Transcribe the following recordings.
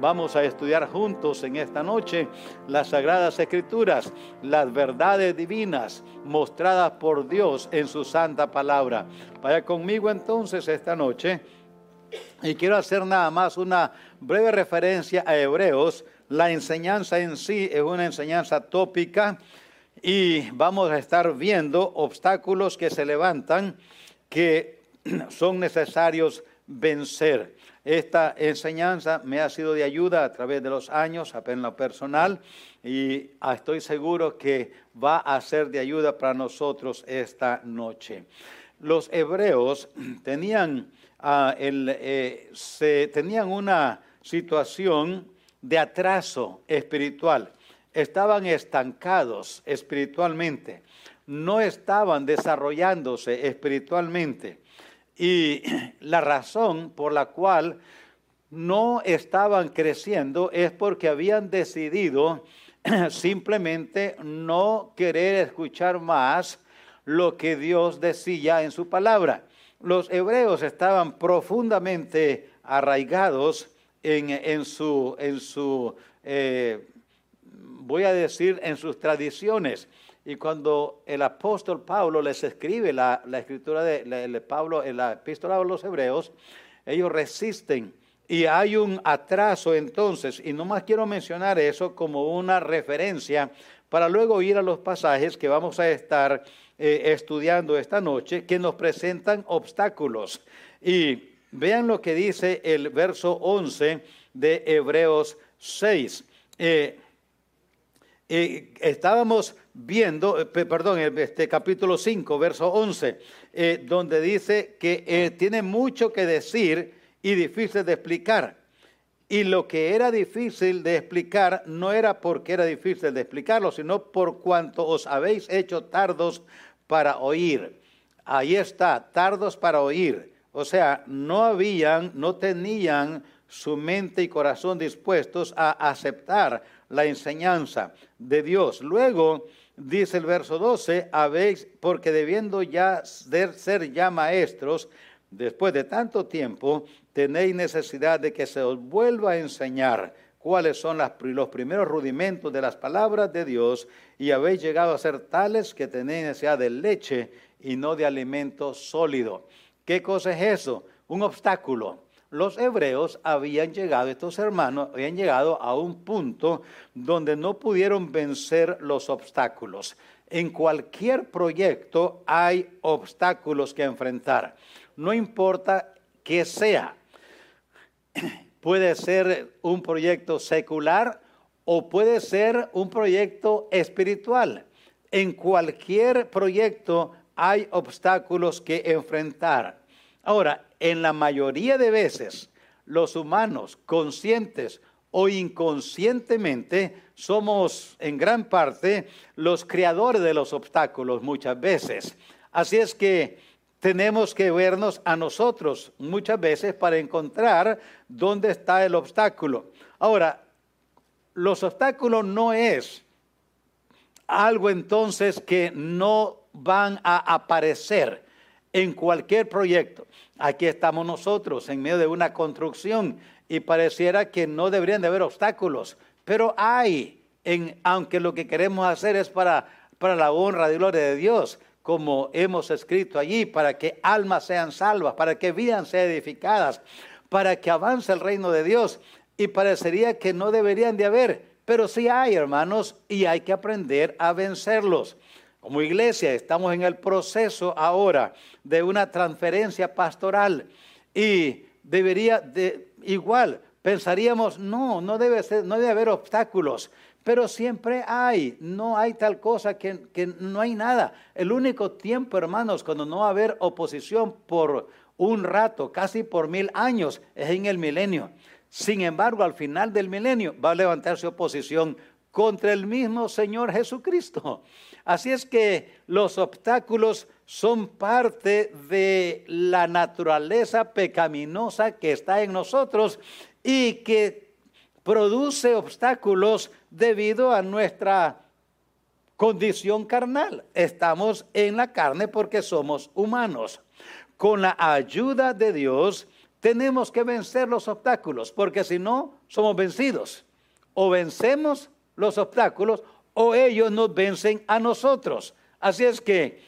Vamos a estudiar juntos en esta noche las sagradas escrituras, las verdades divinas mostradas por Dios en su santa palabra. Vaya conmigo entonces esta noche y quiero hacer nada más una breve referencia a Hebreos. La enseñanza en sí es una enseñanza tópica y vamos a estar viendo obstáculos que se levantan que son necesarios vencer. Esta enseñanza me ha sido de ayuda a través de los años, apenas lo personal, y estoy seguro que va a ser de ayuda para nosotros esta noche. Los hebreos tenían, ah, eh, se, tenían una situación de atraso espiritual, estaban estancados espiritualmente, no estaban desarrollándose espiritualmente. Y la razón por la cual no estaban creciendo es porque habían decidido simplemente no querer escuchar más lo que Dios decía en su palabra. Los hebreos estaban profundamente arraigados en, su, en su eh, voy a decir, en sus tradiciones. Y cuando el apóstol Pablo les escribe la, escritura de, Pablo en la epístola a los hebreos, ellos resisten y hay un atraso entonces, y no más quiero mencionar eso como una referencia para luego ir a los pasajes que vamos a estar eh, estudiando esta noche, que nos presentan obstáculos. Y vean lo que dice el verso 11 de Hebreos 6. Eh, eh, estábamos viendo, eh, perdón, este capítulo 5, verso 11, eh, donde dice que tiene mucho que decir y difícil de explicar. Y lo que era difícil de explicar no era porque era difícil de explicarlo, sino por cuanto os habéis hecho tardos para oír. Ahí está, tardos para oír. O sea, no habían, no tenían su mente y corazón dispuestos a aceptar la enseñanza de Dios. Luego dice el verso 12, habéis, porque debiendo ya ser ya maestros, después de tanto tiempo, tenéis necesidad de que se os vuelva a enseñar cuáles son los primeros rudimentos de las palabras de Dios y habéis llegado a ser tales que tenéis necesidad de leche y no de alimento sólido. ¿Qué cosa es eso? Un obstáculo los hebreos habían llegado, estos hermanos habían llegado a un punto donde no pudieron vencer los obstáculos. En cualquier proyecto hay obstáculos que enfrentar. No importa que sea. Puede ser un proyecto secular o puede ser un proyecto espiritual. En cualquier proyecto hay obstáculos que enfrentar. Ahora, en la mayoría de veces, los humanos, conscientes o inconscientemente, somos en gran parte los creadores de los obstáculos muchas veces. Así es que tenemos que vernos a nosotros muchas veces para encontrar dónde está el obstáculo. Ahora, los obstáculos no es algo entonces que no van a aparecer en cualquier proyecto. Aquí estamos nosotros en medio de una construcción y pareciera que no deberían de haber obstáculos, pero hay, aunque lo que queremos hacer es para, para la honra y gloria de Dios, como hemos escrito allí, para que almas sean salvas, para que vidas sean edificadas, para que avance el reino de Dios. Y parecería que no deberían de haber, pero sí hay, hermanos, y hay que aprender a vencerlos. Como iglesia estamos en el proceso ahora de una transferencia pastoral y debería de igual pensaríamos no, no debe ser, no debe haber obstáculos, pero siempre hay, no hay tal cosa que, que no hay nada. El único tiempo, hermanos, cuando no va a haber oposición por un rato, casi por mil años, es en el milenio. Sin embargo, al final del milenio va a levantarse oposición contra el mismo Señor Jesucristo. Así es que los obstáculos son parte de la naturaleza pecaminosa que está en nosotros y que produce obstáculos debido a nuestra condición carnal. Estamos en la carne porque somos humanos. Con la ayuda de Dios tenemos que vencer los obstáculos, porque si no, somos vencidos. O vencemos los obstáculos o ellos nos vencen a nosotros. Así es que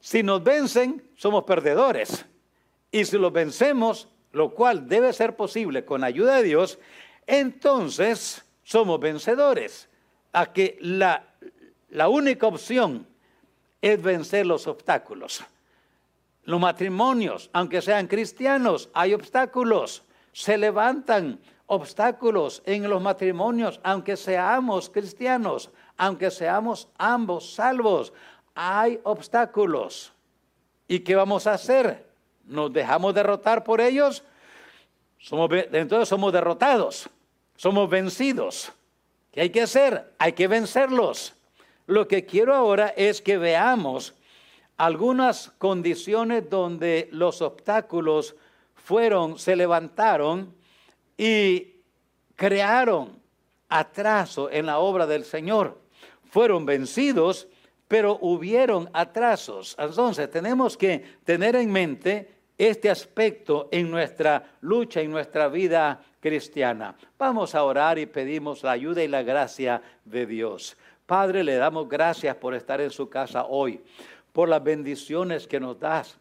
si nos vencen, somos perdedores. Y si los vencemos, lo cual debe ser posible con ayuda de Dios, entonces somos vencedores. A que la, la única opción es vencer los obstáculos. Los matrimonios, aunque sean cristianos, hay obstáculos. Se levantan obstáculos en los matrimonios, aunque seamos cristianos, aunque seamos ambos salvos. Hay obstáculos. ¿Y qué vamos a hacer? ¿Nos dejamos derrotar por ellos? Somos, entonces somos derrotados, somos vencidos. ¿Qué hay que hacer? Hay que vencerlos. Lo que quiero ahora es que veamos algunas condiciones donde los obstáculos fueron, se levantaron y crearon atraso en la obra del Señor. Fueron vencidos, pero hubieron atrasos. Entonces tenemos que tener en mente este aspecto en nuestra lucha, en nuestra vida cristiana. Vamos a orar y pedimos la ayuda y la gracia de Dios. Padre, le damos gracias por estar en su casa hoy por las bendiciones que nos das,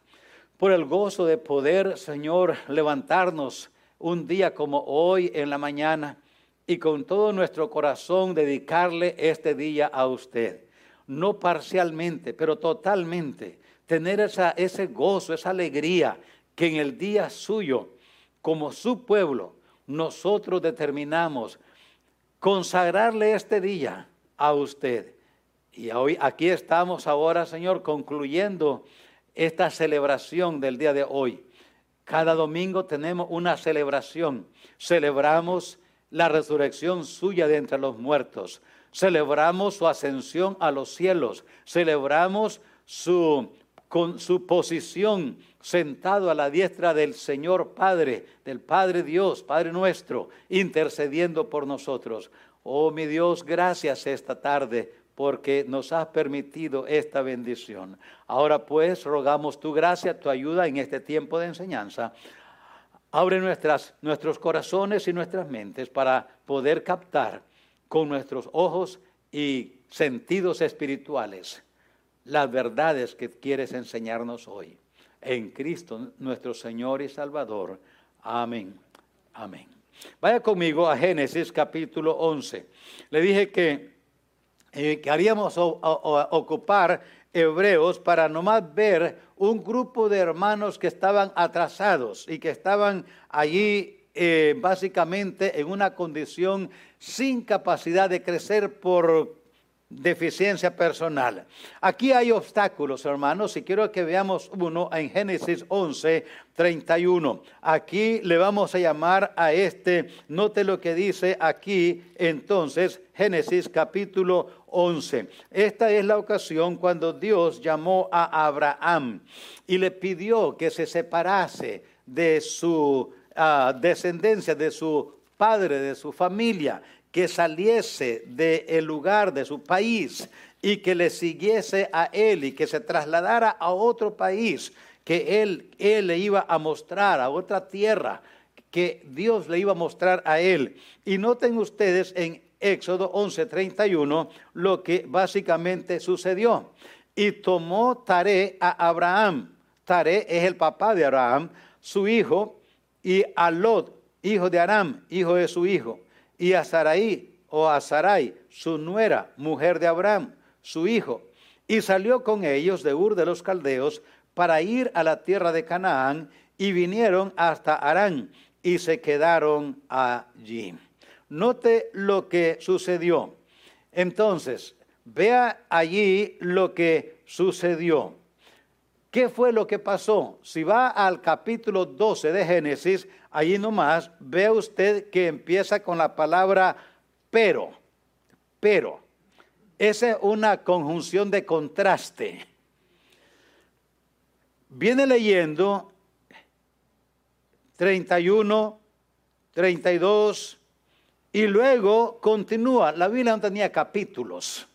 por el gozo de poder, Señor, levantarnos un día como hoy en la mañana y con todo nuestro corazón dedicarle este día a usted. No parcialmente, pero totalmente. Tener esa, ese gozo, esa alegría que en el día suyo, como su pueblo, nosotros determinamos consagrarle este día a usted y hoy aquí estamos ahora, Señor, concluyendo esta celebración del día de hoy. Cada domingo tenemos una celebración. Celebramos la resurrección suya de entre los muertos. Celebramos su ascensión a los cielos. Celebramos su, con su posición sentado a la diestra del Señor Padre, del Padre Dios, Padre nuestro, intercediendo por nosotros. Oh mi Dios, gracias esta tarde porque nos has permitido esta bendición. Ahora pues rogamos tu gracia, tu ayuda en este tiempo de enseñanza. Abre nuestras, nuestros corazones y nuestras mentes para poder captar con nuestros ojos y sentidos espirituales las verdades que quieres enseñarnos hoy. En Cristo nuestro Señor y Salvador. Amén. Amén. Vaya conmigo a Génesis capítulo 11. Le dije que eh, queríamos ocupar hebreos para nomás ver un grupo de hermanos que estaban atrasados y que estaban allí eh, básicamente en una condición sin capacidad de crecer por deficiencia personal. Aquí hay obstáculos, hermanos, y quiero que veamos uno en Génesis 11, 31. Aquí le vamos a llamar a este, note lo que dice aquí entonces, Génesis capítulo 11. Esta es la ocasión cuando Dios llamó a Abraham y le pidió que se separase de su ah, descendencia, de su padre, de su familia que saliese del lugar de su país y que le siguiese a él y que se trasladara a otro país que él, él le iba a mostrar, a otra tierra que Dios le iba a mostrar a él. Y noten ustedes en Éxodo 11:31 lo que básicamente sucedió. Y tomó Taré a Abraham. Taré es el papá de Abraham, su hijo, y a Lot, hijo de Aram, hijo de su hijo y a Sarai o a Sarai, su nuera, mujer de Abraham, su hijo, y salió con ellos de Ur de los Caldeos para ir a la tierra de Canaán y vinieron hasta Arán y se quedaron allí. Note lo que sucedió. Entonces, vea allí lo que sucedió. ¿Qué fue lo que pasó? Si va al capítulo 12 de Génesis, allí nomás ve usted que empieza con la palabra pero, pero. Esa es una conjunción de contraste. Viene leyendo 31, 32 y luego continúa. La Biblia no tenía capítulos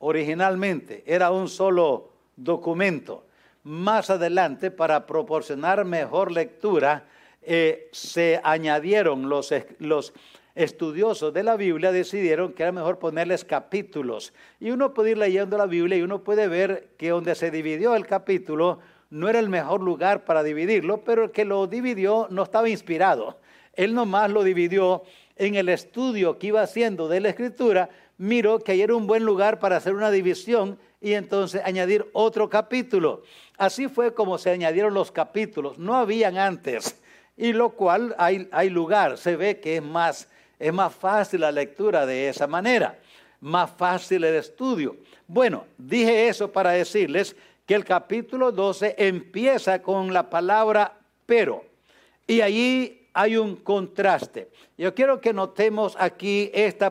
originalmente, era un solo documento más adelante para proporcionar mejor lectura, eh, se añadieron los, los estudiosos de la Biblia decidieron que era mejor ponerles capítulos. Y uno puede ir leyendo la Biblia y uno puede ver que donde se dividió el capítulo no era el mejor lugar para dividirlo, pero el que lo dividió no estaba inspirado. Él nomás lo dividió en el estudio que iba haciendo de la escritura, miró que ahí era un buen lugar para hacer una división y entonces añadir otro capítulo. Así fue como se añadieron los capítulos, no habían antes, y lo cual hay, hay lugar, se ve que es más, es más fácil la lectura de esa manera, más fácil el estudio. Bueno, dije eso para decirles que el capítulo 12 empieza con la palabra pero, y allí hay un contraste. Yo quiero que notemos aquí este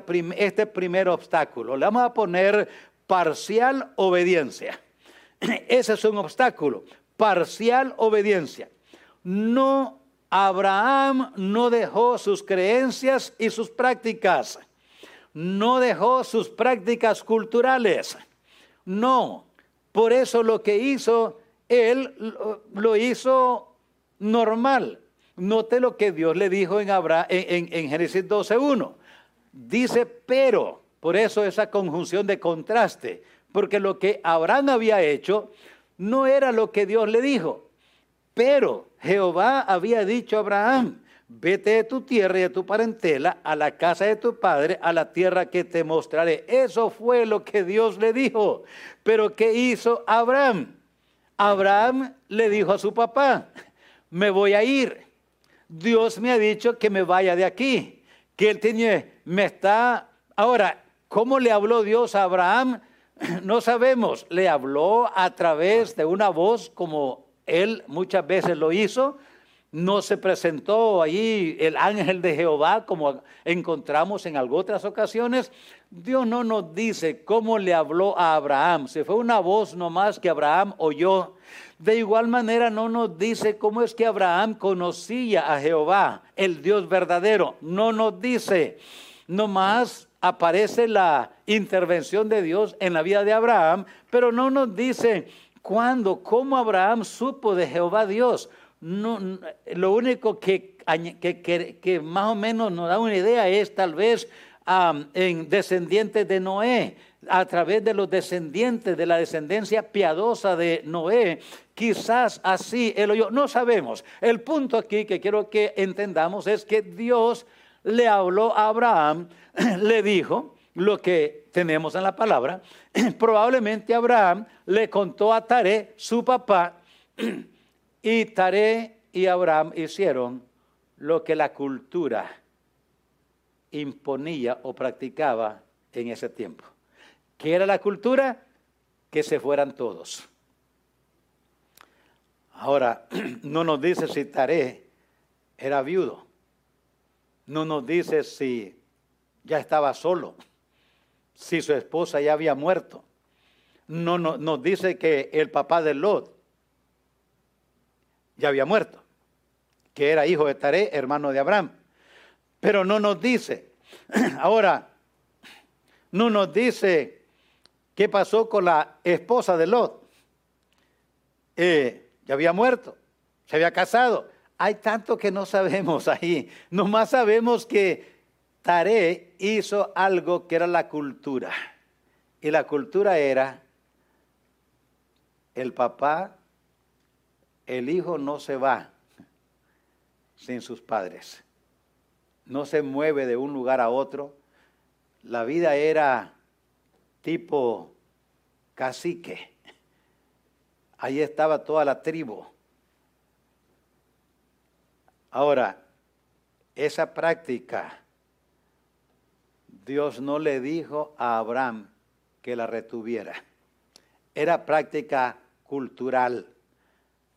primer obstáculo. Le vamos a poner parcial obediencia. Ese es un obstáculo. Parcial obediencia. No, Abraham no dejó sus creencias y sus prácticas. No dejó sus prácticas culturales. No. Por eso lo que hizo, él lo hizo normal Note lo que Dios le dijo en, Abraham, en, en Génesis 12.1. Dice, pero, por eso esa conjunción de contraste, porque lo que Abraham había hecho no era lo que Dios le dijo. Pero Jehová había dicho a Abraham, vete de tu tierra y de tu parentela a la casa de tu padre, a la tierra que te mostraré. Eso fue lo que Dios le dijo. Pero ¿qué hizo Abraham? Abraham le dijo a su papá, me voy a ir. Dios me ha dicho que me vaya de aquí, que él tiene, me está, ahora, ¿cómo le habló Dios a Abraham? No sabemos, le habló a través de una voz como él muchas veces lo hizo, no se presentó allí el ángel de Jehová como encontramos en algunas otras ocasiones. Dios no nos dice cómo le habló a Abraham. Se fue una voz nomás que Abraham oyó. De igual manera no nos dice cómo es que Abraham conocía a Jehová, el Dios verdadero. No nos dice. Nomás aparece la intervención de Dios en la vida de Abraham, pero no nos dice cuándo, cómo Abraham supo de Jehová Dios lo único que, más o menos nos da una idea es tal vez en descendientes de Noé, a través de los descendientes de la descendencia piadosa de Noé, quizás así él oyó, no sabemos. El punto aquí que quiero que entendamos es que Dios le habló a Abraham, le dijo lo que tenemos en la palabra, probablemente Abraham le contó a Taré, su papá, y Taré y Abraham hicieron lo que la cultura imponía o practicaba en ese tiempo. ¿Qué era la cultura? Que se fueran todos. Ahora, no nos dice si Taré era viudo. No nos dice si ya estaba solo, si su esposa ya había muerto. No, no nos dice que el papá de Lot ya había muerto, que era hijo de Taré, hermano de Abraham. Pero no nos dice, ahora, no nos dice qué pasó con la esposa de Lot. Eh, ya había muerto, se había casado. Hay tanto que no sabemos ahí. Nomás sabemos que Taré hizo algo que era la cultura. Y la cultura era el papá el hijo no se va sin sus padres, no se mueve de un lugar a otro. La vida era tipo cacique. Ahí estaba toda la tribu. Ahora, esa práctica, Dios no le dijo a Abraham que la retuviera. Era práctica cultural.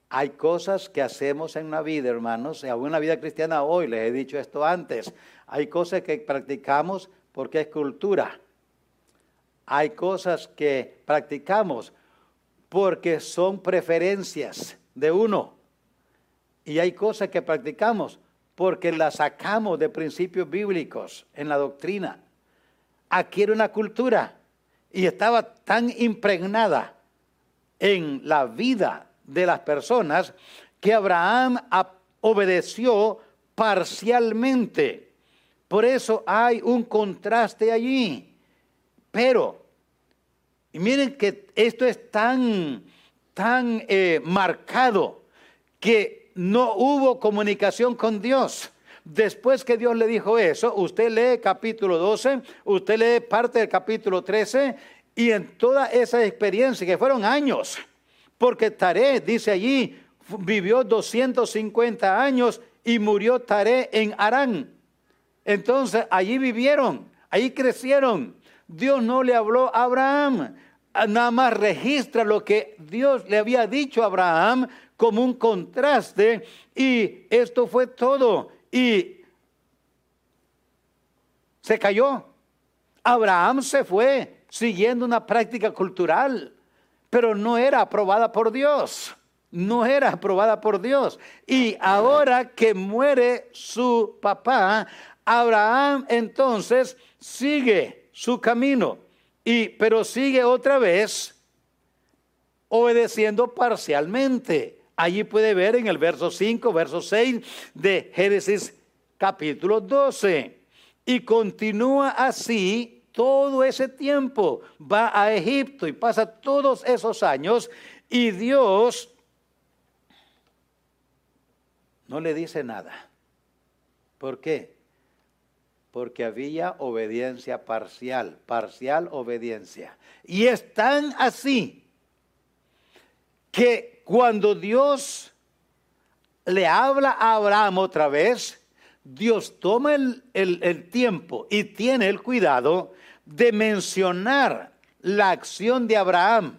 Hay cosas que hacemos en una vida, hermanos, en una vida cristiana hoy, les he dicho esto antes. Hay cosas que practicamos porque es cultura. Hay cosas que practicamos porque son preferencias de uno. Y hay cosas que practicamos porque las sacamos de principios bíblicos en la doctrina. Adquiere una cultura y estaba tan impregnada en la vida de las personas que Abraham obedeció parcialmente. Por eso hay un contraste allí. Pero, y miren que esto es tan, tan eh, marcado que no hubo comunicación con Dios. Después que Dios le dijo eso, usted lee capítulo 12, usted lee parte del capítulo 13 y en toda esa experiencia, que fueron años, porque Taré, dice allí, vivió 250 años y murió Taré en Arán. Entonces allí vivieron, allí crecieron. Dios no le habló a Abraham, nada más registra lo que Dios le había dicho a Abraham como un contraste y esto fue todo. Y se cayó. Abraham se fue siguiendo una práctica cultural, pero no era aprobada por Dios. No era aprobada por Dios. Y ahora que muere su papá, Abraham entonces sigue su camino. Y, pero sigue otra vez obedeciendo parcialmente. Allí puede ver en el verso 5, verso 6 de Génesis capítulo 12. Y continúa así todo ese tiempo. Va a Egipto y pasa todos esos años y Dios no le dice nada. ¿Por qué? Porque había obediencia parcial, parcial obediencia. Y es tan así que cuando Dios le habla a Abraham otra vez, Dios toma el, tiempo y tiene el cuidado de mencionar la acción de Abraham.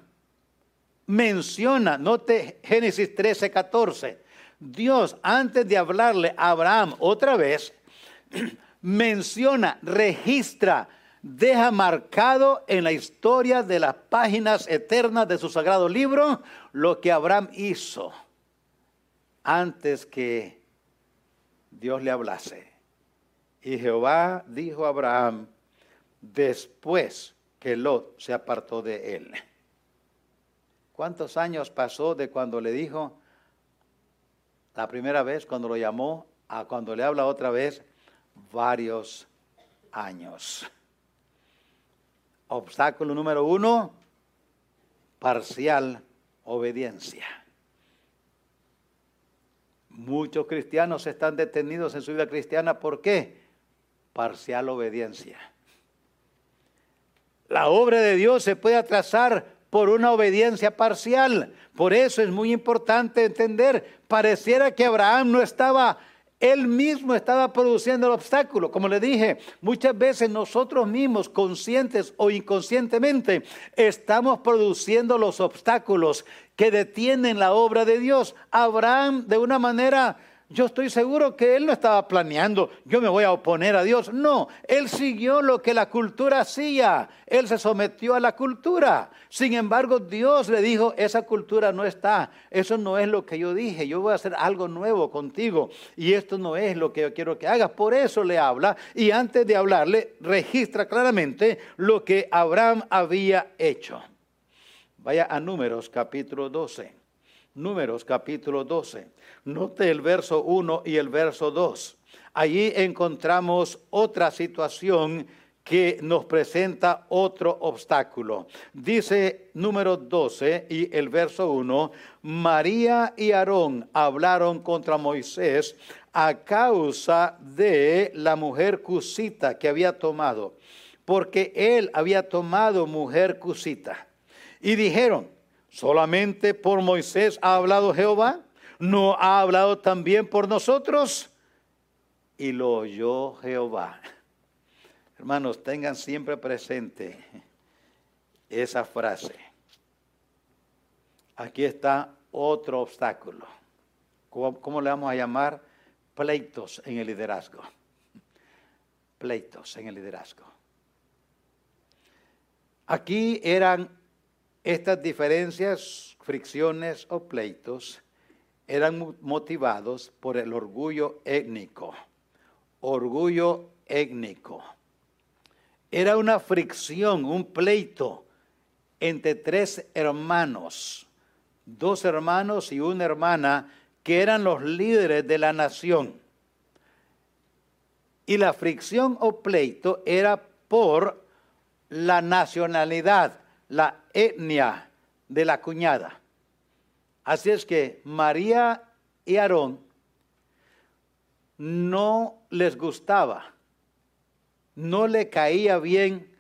Menciona, note Génesis 13, 14. Dios, antes de hablarle a Abraham otra vez, menciona, registra deja marcado en la historia de las páginas eternas de su sagrado libro lo que Abraham hizo antes que Dios le hablase. Y Jehová dijo a Abraham después que Lot se apartó de él. ¿Cuántos años pasó de cuando le dijo la primera vez, cuando lo llamó, a cuando le habla otra vez? Varios años. Obstáculo número uno, parcial obediencia. Muchos cristianos están detenidos en su vida cristiana. ¿Por qué? Parcial obediencia. La obra de Dios se puede atrasar por una obediencia parcial. Por eso es muy importante entender, pareciera que Abraham no estaba él mismo estaba produciendo el obstáculo. Como le dije, muchas veces nosotros mismos, conscientes o inconscientemente, estamos produciendo los obstáculos que detienen la obra de Dios. Abraham, de una manera yo estoy seguro que él no estaba planeando, yo me voy a oponer a Dios. No, él siguió lo que la cultura hacía. Él se sometió a la cultura. Sin embargo, Dios le dijo, esa cultura no está. Eso no es lo que yo dije. Yo voy a hacer algo nuevo contigo. Y esto no es lo que yo quiero que hagas. Por eso le habla. Y antes de hablarle, registra claramente lo que Abraham había hecho. Vaya a números capítulo 12. Números capítulo 12. Note el verso 1 y el verso 2. Allí encontramos otra situación que nos presenta otro obstáculo. Dice número 12 y el verso 1, María y Aarón hablaron contra Moisés a causa de la mujer cusita que había tomado, porque él había tomado mujer cusita. Y dijeron, ¿Solamente por Moisés ha hablado Jehová? ¿No ha hablado también por nosotros? Y lo oyó Jehová. Hermanos, tengan siempre presente esa frase. Aquí está otro obstáculo. ¿Cómo, le vamos a llamar? Pleitos en el liderazgo. Pleitos en el liderazgo. Aquí eran estas diferencias, fricciones o pleitos eran motivados por el orgullo étnico. Orgullo étnico. Era una fricción, un pleito entre tres hermanos, dos hermanos y una hermana que eran los líderes de la nación. Y la fricción o pleito era por la nacionalidad, la etnia de la cuñada. Así es que María y Aarón no les gustaba, no le caía bien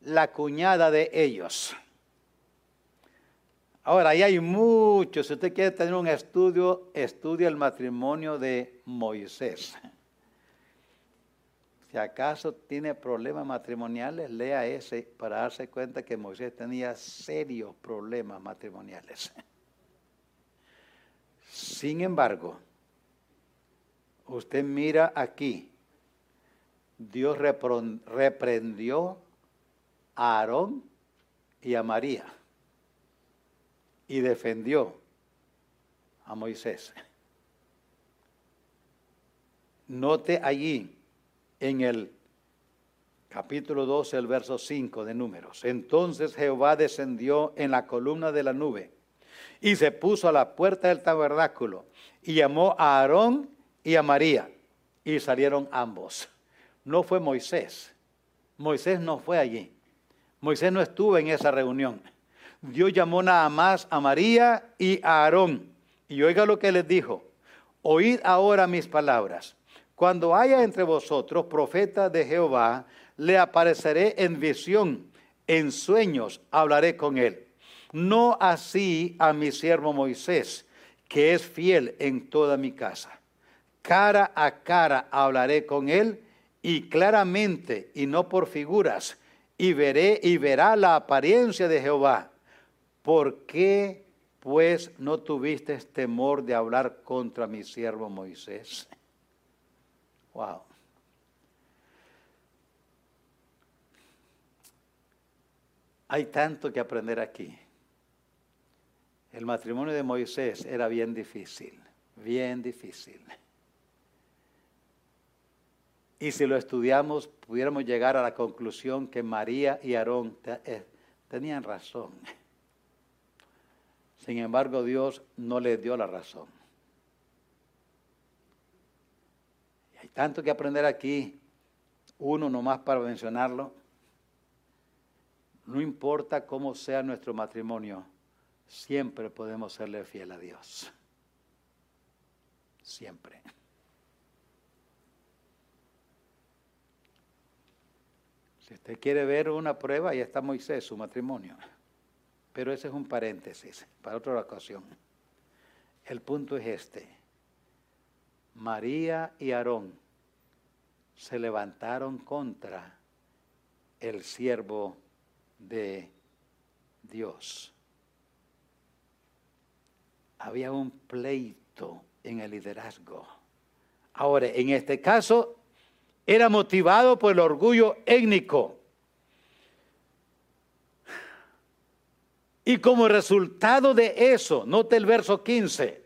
la cuñada de ellos. Ahora, ahí hay mucho. Si usted quiere tener un estudio, estudia el matrimonio de Moisés. Si acaso tiene problemas matrimoniales, lea ese para darse cuenta que Moisés tenía serios problemas matrimoniales. Sin embargo, usted mira aquí, Dios reprendió a Aarón y a María y defendió a Moisés. Note allí en el capítulo 12, el verso 5 de Números. Entonces Jehová descendió en la columna de la nube y se puso a la puerta del tabernáculo y llamó a Aarón y a María y salieron ambos. No fue Moisés. Moisés no fue allí. Moisés no estuvo en esa reunión. Dios llamó nada más a María y a Aarón. Y oiga lo que les dijo. Oíd ahora mis palabras. Cuando haya entre vosotros profeta de Jehová, le apareceré en visión, en sueños hablaré con él. No así a mi siervo Moisés, que es fiel en toda mi casa. Cara a cara hablaré con él y claramente y no por figuras, y veré y verá la apariencia de Jehová. ¿Por qué pues no tuviste temor de hablar contra mi siervo Moisés? Wow. Hay tanto que aprender aquí. El matrimonio de Moisés era bien difícil, bien difícil. Y si lo estudiamos, pudiéramos llegar a la conclusión que María y Aarón eh, tenían razón. Sin embargo, Dios no les dio la razón. Tanto que aprender aquí, uno nomás para mencionarlo. No importa cómo sea nuestro matrimonio, siempre podemos serle fiel a Dios. Siempre. Si usted quiere ver una prueba, ahí está Moisés, su matrimonio. Pero ese es un paréntesis para otra ocasión. El punto es este. María y Aarón se levantaron contra el siervo de Dios. Había un pleito en el liderazgo. Ahora, en este caso, era motivado por el orgullo étnico. Y como resultado de eso, note el verso 15,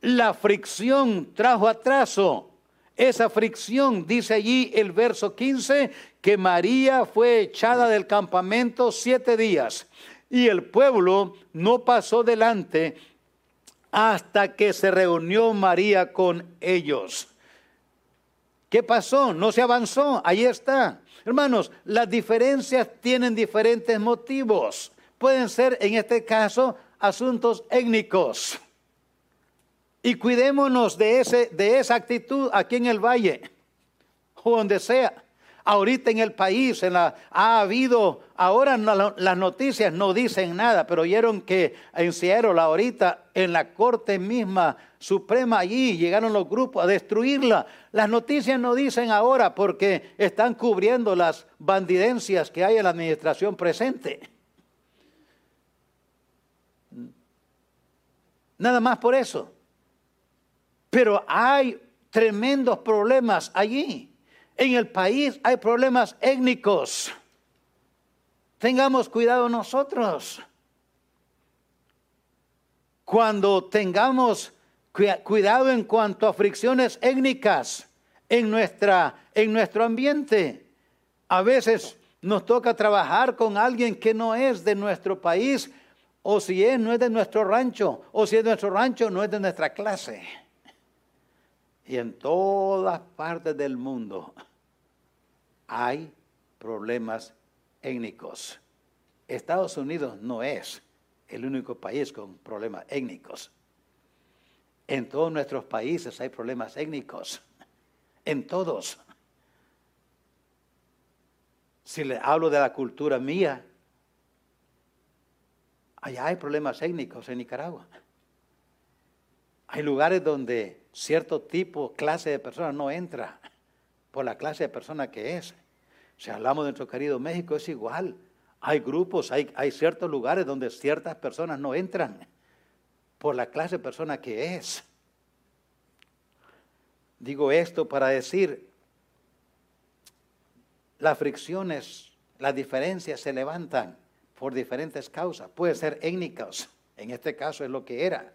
la fricción trajo atraso esa fricción. Dice allí el verso 15 que María fue echada del campamento siete días y el pueblo no pasó delante hasta que se reunió María con ellos. ¿Qué pasó? No se avanzó. Ahí está. Hermanos, las diferencias tienen diferentes motivos. Pueden ser, en este caso, asuntos étnicos. Y cuidémonos de, ese, de esa actitud aquí en el valle, o donde sea. Ahorita en el país ha habido, ahora las noticias no dicen nada, pero oyeron que en Seattle ahorita en la corte misma suprema allí llegaron los grupos a destruirla. Las noticias no dicen ahora porque están cubriendo las bandidencias que hay en la administración presente. Nada más por eso. Pero hay tremendos problemas allí. En el país hay problemas étnicos. Tengamos cuidado nosotros. Cuando tengamos cuidado en cuanto a fricciones étnicas en, nuestra, en nuestro ambiente. A veces nos toca trabajar con alguien que no es de nuestro país, o si es, no es de nuestro rancho, o si es de nuestro rancho, no es de nuestra clase. Y en todas partes del mundo hay problemas étnicos. Estados Unidos no es el único país con problemas étnicos. En todos nuestros países hay problemas étnicos. En todos. Si le hablo de la cultura mía, allá hay problemas étnicos en Nicaragua. Hay lugares donde cierto tipo, clase de personas no entra por la clase de persona que es. Si hablamos de nuestro querido México, es igual. Hay grupos, hay, ciertos lugares donde ciertas personas no entran por la clase de persona que es. Digo esto para decir, las fricciones, las diferencias se levantan por diferentes causas. Pueden ser étnicas, en este caso es lo que era.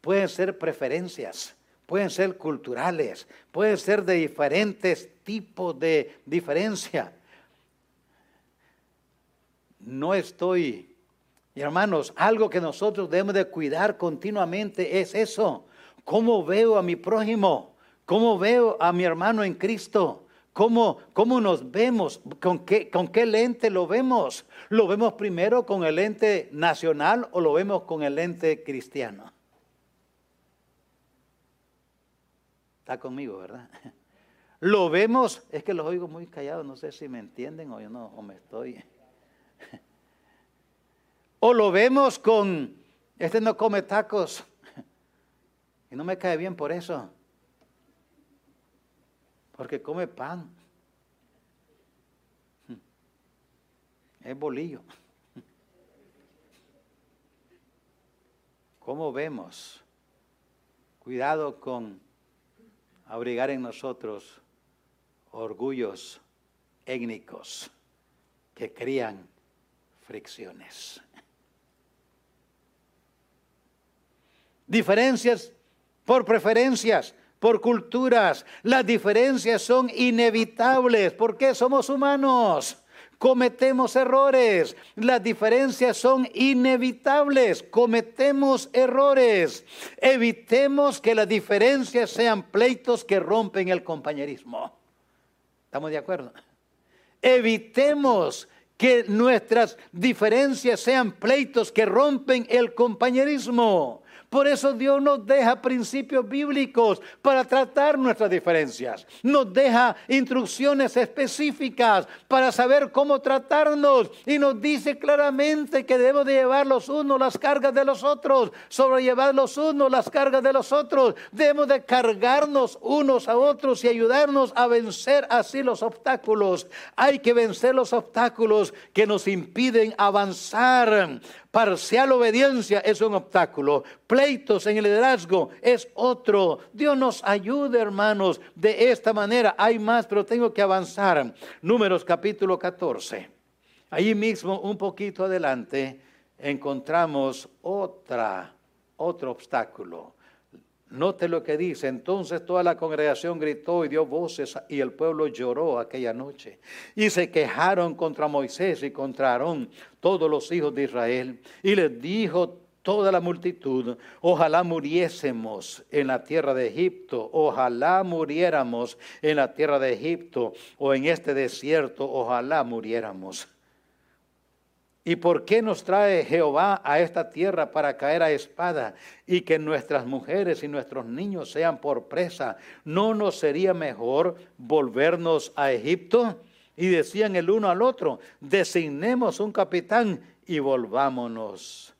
Pueden ser preferencias, pueden ser culturales, pueden ser de diferentes tipos de diferencia no estoy. hermanos, algo que nosotros debemos de cuidar continuamente es eso. ¿Cómo veo a mi prójimo? ¿Cómo veo a mi hermano en Cristo? ¿Cómo, cómo nos vemos? ¿Con qué, ¿Con qué lente lo vemos? ¿Lo vemos primero con el lente nacional o lo vemos con el lente cristiano? Está conmigo, ¿verdad? Lo vemos, es que los oigo muy callados, no sé si me entienden o yo no, o me estoy... O lo vemos con, este no come tacos y no me cae bien por eso, porque come pan. Es bolillo. ¿Cómo vemos? Cuidado con abrigar en nosotros orgullos étnicos que crían fricciones. Diferencias por preferencias, por culturas. Las diferencias son inevitables porque somos humanos. Cometemos errores. Las diferencias son inevitables. Cometemos errores. Evitemos que las diferencias sean pleitos que rompen el compañerismo. ¿Estamos de acuerdo? Evitemos que nuestras diferencias sean pleitos que rompen el compañerismo. Por eso Dios nos deja principios bíblicos para tratar nuestras diferencias. Nos deja instrucciones específicas para saber cómo tratarnos. Y nos dice claramente que debemos de llevar los unos las cargas de los otros, sobrellevar los unos las cargas de los otros. Debemos de cargarnos unos a otros y ayudarnos a vencer así los obstáculos. Hay que vencer los obstáculos que nos impiden avanzar. Parcial obediencia es un obstáculo. Pleitos en el liderazgo es otro. Dios nos ayude, hermanos, de esta manera. Hay más, pero tengo que avanzar. Números capítulo 14. Allí mismo, un poquito adelante, encontramos otro obstáculo. Note lo que dice. Entonces toda la congregación gritó y dio voces y el pueblo lloró aquella noche. Y se quejaron contra Moisés y contra Aarón todos los hijos de Israel. Y les dijo toda la multitud, ojalá muriésemos en la tierra de Egipto, ojalá muriéramos en la tierra de Egipto o en este desierto, ojalá muriéramos. ¿Y por qué nos trae Jehová a esta tierra para caer a espada y que nuestras mujeres y nuestros niños sean por presa? ¿No nos sería mejor volvernos a Egipto? Y decían el uno al otro, designemos un capitán y volvámonos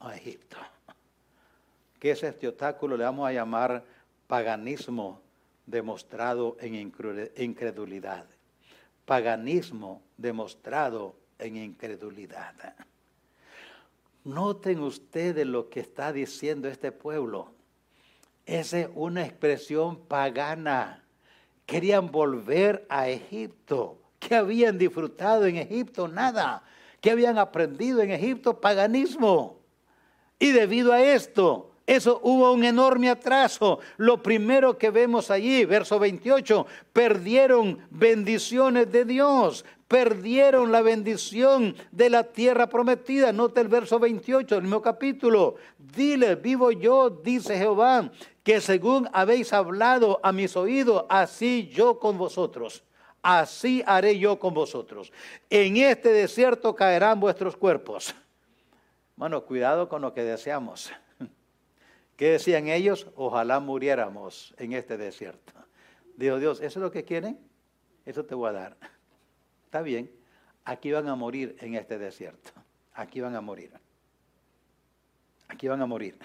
a Egipto. ¿Qué es este obstáculo? Le vamos a llamar paganismo demostrado en incredulidad. Paganismo demostrado en incredulidad. Noten ustedes lo que está diciendo este pueblo. Esa es una expresión pagana. Querían volver a Egipto. ¿Qué habían disfrutado en Egipto? Nada. ¿Qué habían aprendido en Egipto? Paganismo. Y debido a esto, eso hubo un enorme atraso. Lo primero que vemos allí, verso 28, perdieron bendiciones de Dios, perdieron la bendición de la tierra prometida. Nota el verso 28 del mismo capítulo. Dile, vivo yo, dice Jehová, que según habéis hablado a mis oídos, así yo con vosotros. Así haré yo con vosotros. En este desierto caerán vuestros cuerpos. Bueno, cuidado con lo que deseamos. ¿Qué decían ellos? Ojalá muriéramos en este desierto. Dijo Dios, ¿eso es lo que quieren? Eso te voy a dar. Está bien, aquí van a morir en este desierto. Aquí van a morir. Aquí van a morir.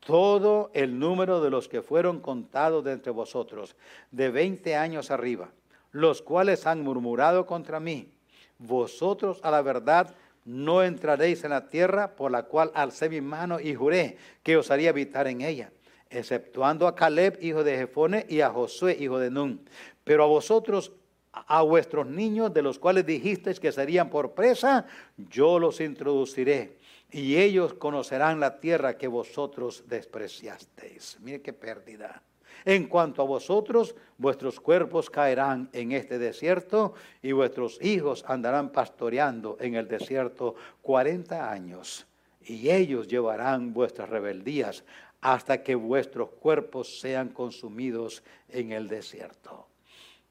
Todo el número de los que fueron contados de entre vosotros, de 20 años arriba, los cuales han murmurado contra mí, vosotros a la verdad no entraréis en la tierra por la cual alcé mi mano y juré que os haría habitar en ella, exceptuando a Caleb, hijo de Jefone, y a Josué, hijo de Nun. Pero a vosotros, a vuestros niños, de los cuales dijisteis que serían por presa, yo los introduciré, y ellos conocerán la tierra que vosotros despreciasteis. Mire qué pérdida. En cuanto a vosotros, vuestros cuerpos caerán en este desierto y vuestros hijos andarán pastoreando en el desierto cuarenta años. Y ellos llevarán vuestras rebeldías hasta que vuestros cuerpos sean consumidos en el desierto.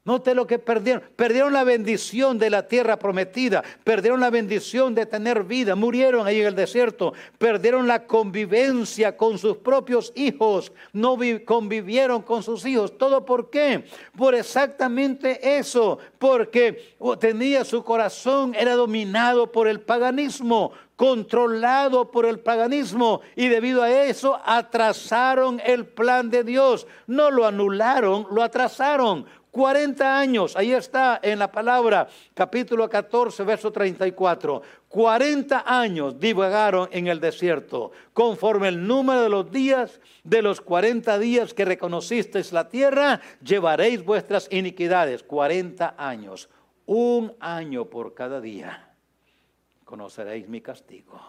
Note lo que perdieron. Perdieron la bendición de la tierra prometida. Perdieron la bendición de tener vida. Murieron ahí en el desierto. Perdieron la convivencia con sus propios hijos. No convivieron con sus hijos. ¿Todo por qué? Por exactamente eso. Porque tenía su corazón, era dominado por el paganismo controlado por el paganismo y debido a eso atrasaron el plan de Dios. No lo anularon, lo atrasaron. 40 años, ahí está en la palabra, capítulo 14, verso 34. 40 años divagaron en el desierto, conforme el número de los días, de los 40 días que reconocisteis la tierra, llevaréis vuestras iniquidades. 40 años, un año por cada día. Conoceréis mi castigo.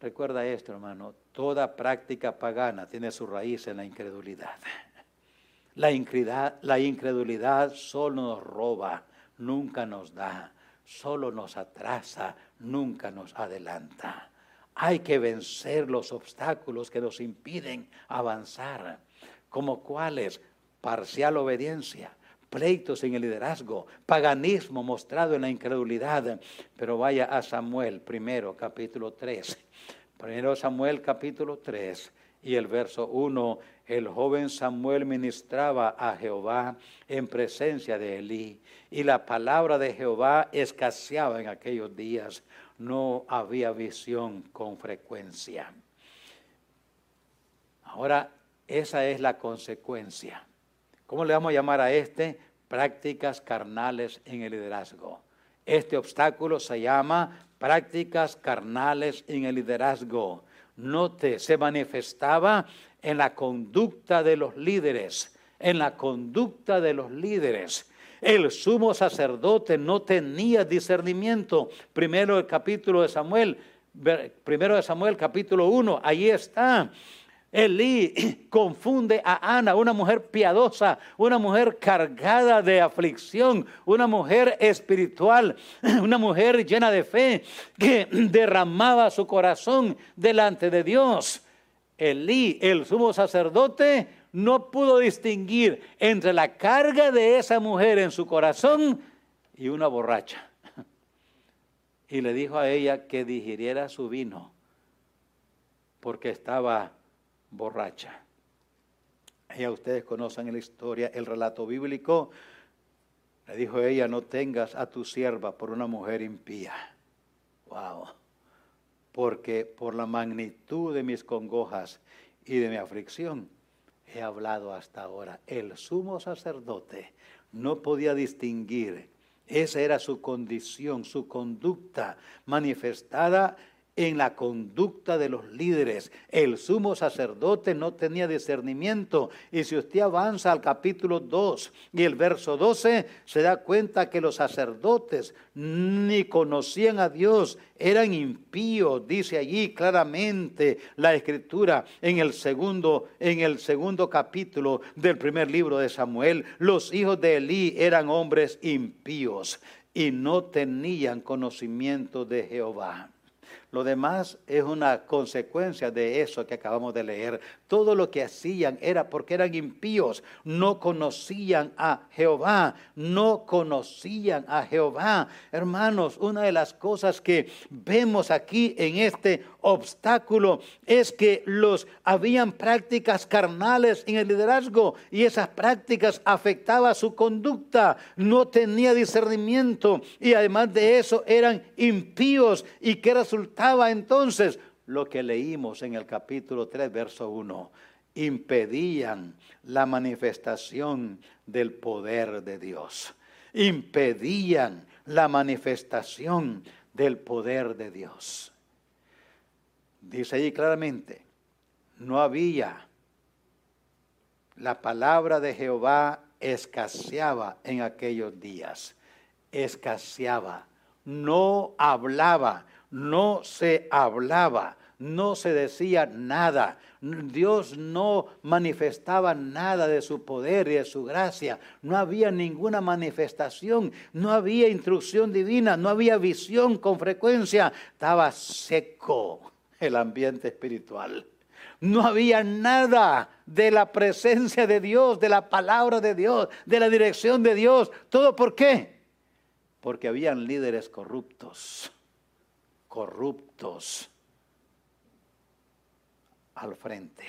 Recuerda esto, hermano, toda práctica pagana tiene su raíz en la incredulidad. La incredulidad, la solo nos roba, nunca nos da, solo nos atrasa, nunca nos adelanta. Hay que vencer los obstáculos que nos impiden avanzar, como cuáles parcial obediencia, pleitos en el liderazgo, paganismo mostrado en la incredulidad. Pero vaya a Samuel primero, capítulo 3. Primero Samuel capítulo 3 y el verso 1 el joven Samuel ministraba a Jehová en presencia de Elí y la palabra de Jehová escaseaba en aquellos días. No había visión con frecuencia. Ahora, esa es la consecuencia. ¿Cómo le vamos a llamar a este? Prácticas carnales en el liderazgo. Este obstáculo se llama prácticas carnales en el liderazgo. Note, se manifestaba en la conducta de los líderes, en la conducta de los líderes. El sumo sacerdote no tenía discernimiento. Primero el capítulo de Samuel, primero de Samuel capítulo 1, ahí está. Elí confunde a Ana, una mujer piadosa, una mujer cargada de aflicción, una mujer espiritual, una mujer llena de fe que derramaba su corazón delante de Dios. Elí, el sumo sacerdote, no pudo distinguir entre la carga de esa mujer en su corazón y una borracha. Y le dijo a ella que digiriera su vino porque estaba borracha. Ya ustedes conocen la historia, el relato bíblico. Le dijo ella, no tengas a tu sierva por una mujer impía. Wow porque por la magnitud de mis congojas y de mi aflicción he hablado hasta ahora. El sumo sacerdote no podía distinguir, esa era su condición, su conducta manifestada en la conducta de los líderes. El sumo sacerdote no tenía discernimiento. Y si usted avanza al capítulo 2 y el verso 12, se da cuenta que los sacerdotes ni conocían a Dios, eran impíos, dice allí claramente la escritura en el segundo en el segundo capítulo del primer libro de Samuel, los hijos de Elí eran hombres impíos y no tenían conocimiento de Jehová. Lo demás es una consecuencia de eso que acabamos de leer. Todo lo que hacían era porque eran impíos, no conocían a Jehová, no conocían a Jehová. Hermanos, una de las cosas que vemos aquí en este obstáculo es que los habían prácticas carnales en el liderazgo y esas prácticas afectaban su conducta, no tenía discernimiento y además de eso eran impíos. Y que resultaba entonces lo que leímos en el capítulo 3 verso 1 impedían la manifestación del poder de Dios impedían la manifestación del poder de Dios. Dice ahí claramente, no había, la palabra de Jehová escaseaba en aquellos días, escaseaba, no hablaba, no se hablaba, no se decía nada. Dios no manifestaba nada de su poder y de su gracia. No había ninguna manifestación, no había instrucción divina, no había visión con frecuencia. Estaba seco el ambiente espiritual. No había nada de la presencia de Dios, de la palabra de Dios, de la dirección de Dios. ¿Todo por qué? Porque habían líderes corruptos, corruptos al frente.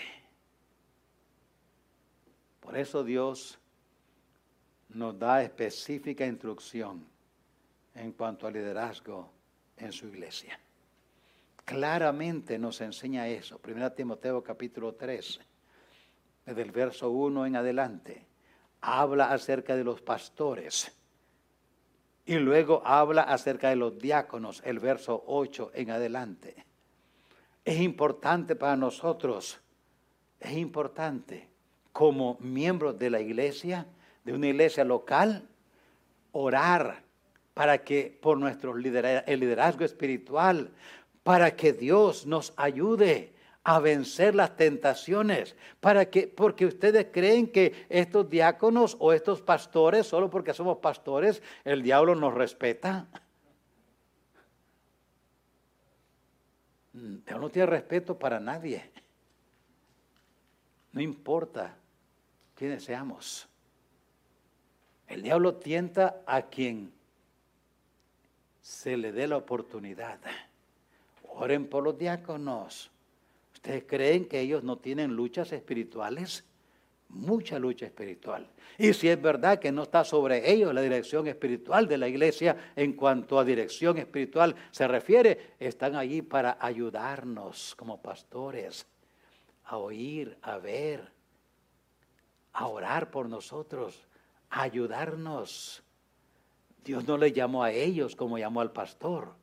Por eso Dios nos da específica instrucción en cuanto al liderazgo en su iglesia. Claramente nos enseña eso. Primera Timoteo capítulo 3, desde el verso 1 en adelante, habla acerca de los pastores. Y luego habla acerca de los diáconos, el verso 8 en adelante. Es importante para nosotros, es importante como miembros de la iglesia, de una iglesia local, orar para que por nuestro liderazgo espiritual, para que Dios nos ayude a vencer las tentaciones, para que porque ustedes creen que estos diáconos o estos pastores, solo porque somos pastores, el diablo nos respeta. Dios no tiene respeto para nadie. No importa quiénes seamos. El diablo tienta a quien se le dé la oportunidad. Oren por los diáconos. ¿Ustedes creen que ellos no tienen luchas espirituales? Mucha lucha espiritual. Y si es verdad que no está sobre ellos la dirección espiritual de la iglesia en cuanto a dirección espiritual se refiere, están allí para ayudarnos como pastores a oír, a ver, a orar por nosotros, a ayudarnos. Dios no le llamó a ellos como llamó al pastor,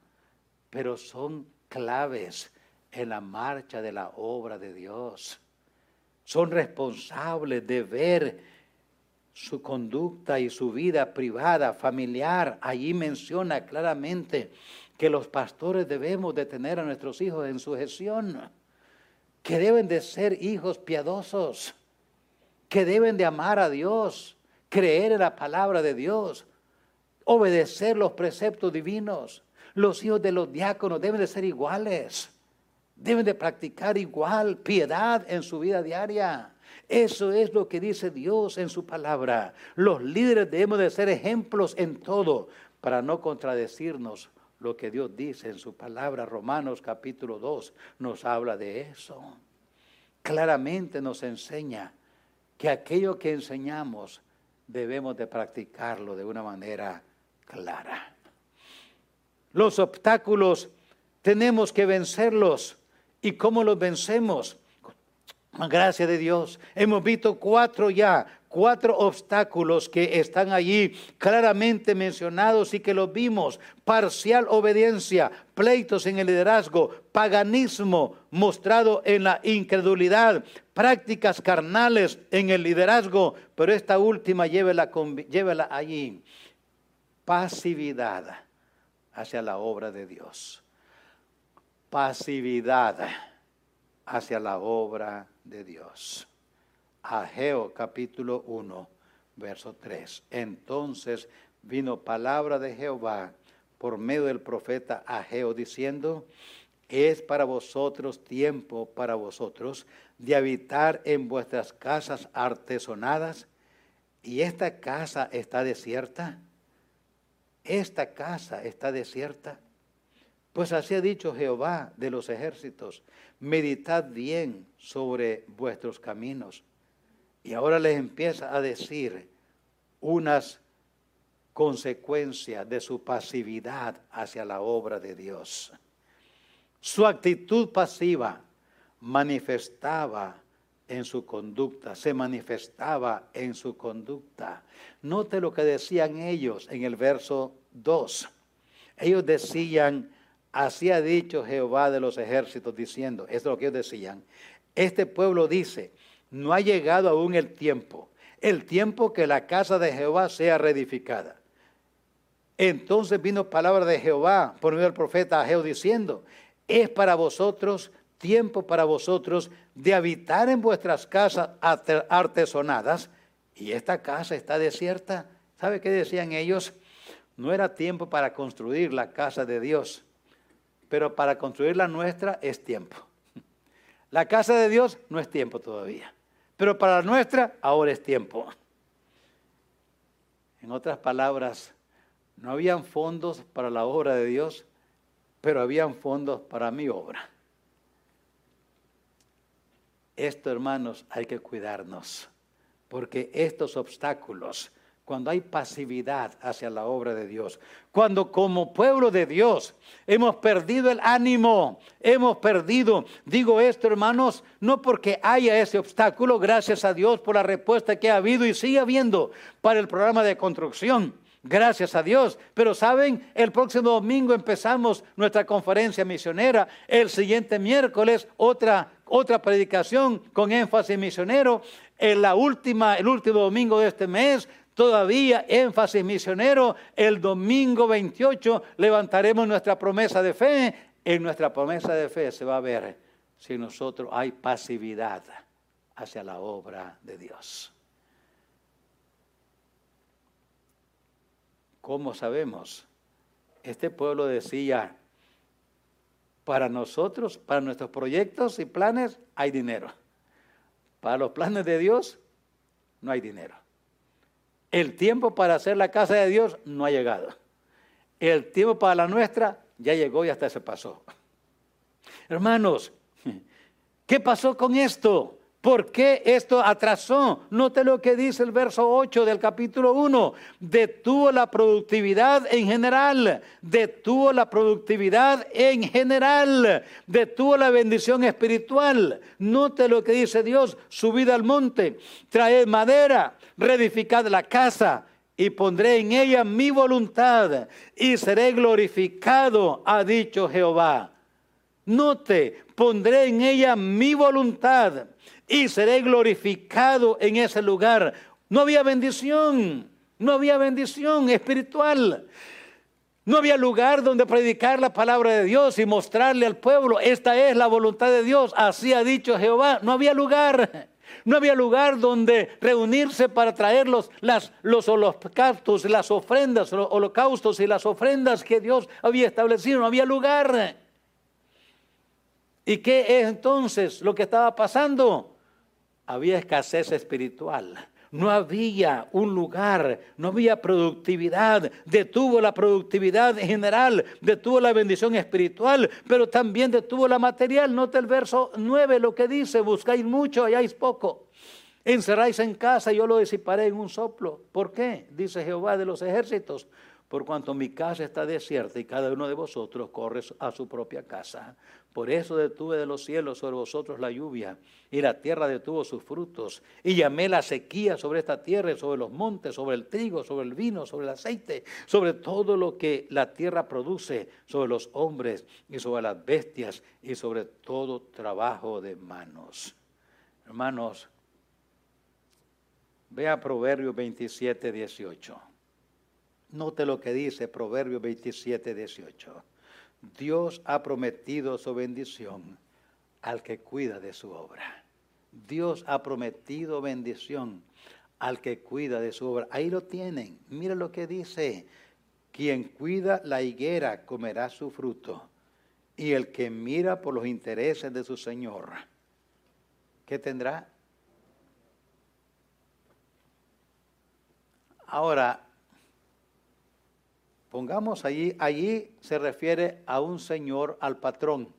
pero son claves en la marcha de la obra de Dios. Son responsables de ver su conducta y su vida privada, familiar. Allí menciona claramente que los pastores debemos de tener a nuestros hijos en sujeción, que deben de ser hijos piadosos, que deben de amar a Dios, creer en la palabra de Dios, obedecer los preceptos divinos. Los hijos de los diáconos deben de ser iguales. Deben de practicar igual piedad en su vida diaria. Eso es lo que dice Dios en su palabra. Los líderes debemos de ser ejemplos en todo para no contradecirnos lo que Dios dice en su palabra. Romanos capítulo 2 nos habla de eso. Claramente nos enseña que aquello que enseñamos debemos de practicarlo de una manera clara. Los obstáculos tenemos que vencerlos. ¿Y cómo los vencemos? Gracias de Dios. Hemos visto cuatro ya, cuatro obstáculos que están allí claramente mencionados y que los vimos. Parcial obediencia, pleitos en el liderazgo, paganismo mostrado en la incredulidad, prácticas carnales en el liderazgo, pero esta última llévela, llévela allí. Pasividad hacia la obra de Dios. Pasividad hacia la obra de Dios. Ageo capítulo 1, verso 3. Entonces vino palabra de Jehová por medio del profeta Ageo diciendo, es para vosotros tiempo para vosotros de habitar en vuestras casas artesonadas. ¿Y esta casa está desierta? ¿Esta casa está desierta? Pues así ha dicho Jehová de los ejércitos, meditad bien sobre vuestros caminos. Y ahora les empieza a decir unas consecuencias de su pasividad hacia la obra de Dios. Su actitud pasiva manifestaba en su conducta, se manifestaba en su conducta. Note lo que decían ellos en el verso 2. Ellos decían, así ha dicho Jehová de los ejércitos, diciendo, esto es lo que ellos decían, este pueblo dice, no ha llegado aún el tiempo, el tiempo que la casa de Jehová sea reedificada. Entonces vino palabra de Jehová por medio del profeta Ageo diciendo, es para vosotros tiempo para vosotros de habitar en vuestras casas artesonadas y esta casa está desierta. ¿Sabe qué decían ellos? No era tiempo para construir la casa de Dios, pero para construir la nuestra es tiempo. La casa de Dios no es tiempo todavía, pero para la nuestra ahora es tiempo. En otras palabras, no habían fondos para la obra de Dios, pero habían fondos para mi obra. Esto, hermanos, hay que cuidarnos, porque estos obstáculos, cuando hay pasividad hacia la obra de Dios, cuando como pueblo de Dios hemos perdido el ánimo, hemos perdido, digo esto hermanos, no porque haya ese obstáculo, gracias a Dios por la respuesta que ha habido y sigue habiendo para el programa de construcción, Gracias a Dios. Pero saben, el próximo domingo empezamos nuestra conferencia misionera. El siguiente miércoles otra, otra predicación con énfasis misionero. El último domingo de este mes, todavía énfasis misionero. El domingo 28 levantaremos nuestra promesa de fe. En nuestra promesa de fe se va a ver si nosotros hay pasividad hacia la obra de Dios. ¿Cómo sabemos? Este pueblo decía, para nosotros, para nuestros proyectos y planes, hay dinero. Para los planes de Dios, no hay dinero. El tiempo para hacer la casa de Dios no ha llegado. El tiempo para la nuestra ya llegó y hasta se pasó. Hermanos, ¿qué pasó con esto? ¿Por qué esto atrasó? Note lo que dice el verso 8 del capítulo 1. Detuvo la productividad en general. Detuvo la productividad en general. Detuvo la bendición espiritual. Note lo que dice Dios. Subid al monte. Traed madera. Reedificad la casa. Y pondré en ella mi voluntad. Y seré glorificado, ha dicho Jehová. Note, pondré en ella mi voluntad y seré glorificado en ese lugar. No había bendición, no había bendición espiritual. No había lugar donde predicar la palabra de Dios y mostrarle al pueblo, esta es la voluntad de Dios, así ha dicho Jehová. No había lugar. No había lugar donde reunirse para traer los, los holocaustos, las ofrendas, los holocaustos y las ofrendas que Dios había establecido. No había lugar. ¿Y qué es entonces lo que estaba pasando? Había escasez espiritual. No había un lugar, no había productividad, detuvo la productividad en general, detuvo la bendición espiritual, pero también detuvo la material. Nota el verso 9 lo que dice, buscáis mucho, halláis poco. Encerráis en casa yo lo disiparé en un soplo. ¿Por qué? Dice Jehová de los ejércitos por cuanto mi casa está desierta y cada uno de vosotros corre a su propia casa. Por eso detuve de los cielos sobre vosotros la lluvia, y la tierra detuvo sus frutos, y llamé la sequía sobre esta tierra, sobre los montes, sobre el trigo, sobre el vino, sobre el aceite, sobre todo lo que la tierra produce, sobre los hombres y sobre las bestias, y sobre todo trabajo de manos. Hermanos, vea Proverbios 27, 18. Note lo que dice Proverbio 27, 18. Dios ha prometido su bendición al que cuida de su obra. Dios ha prometido bendición al que cuida de su obra. Ahí lo tienen. Mira lo que dice. Quien cuida la higuera comerá su fruto, Y el que mira por los intereses de su Señor, ¿qué tendrá? Ahora, pongamos allí, allí se refiere a un señor, al patrón.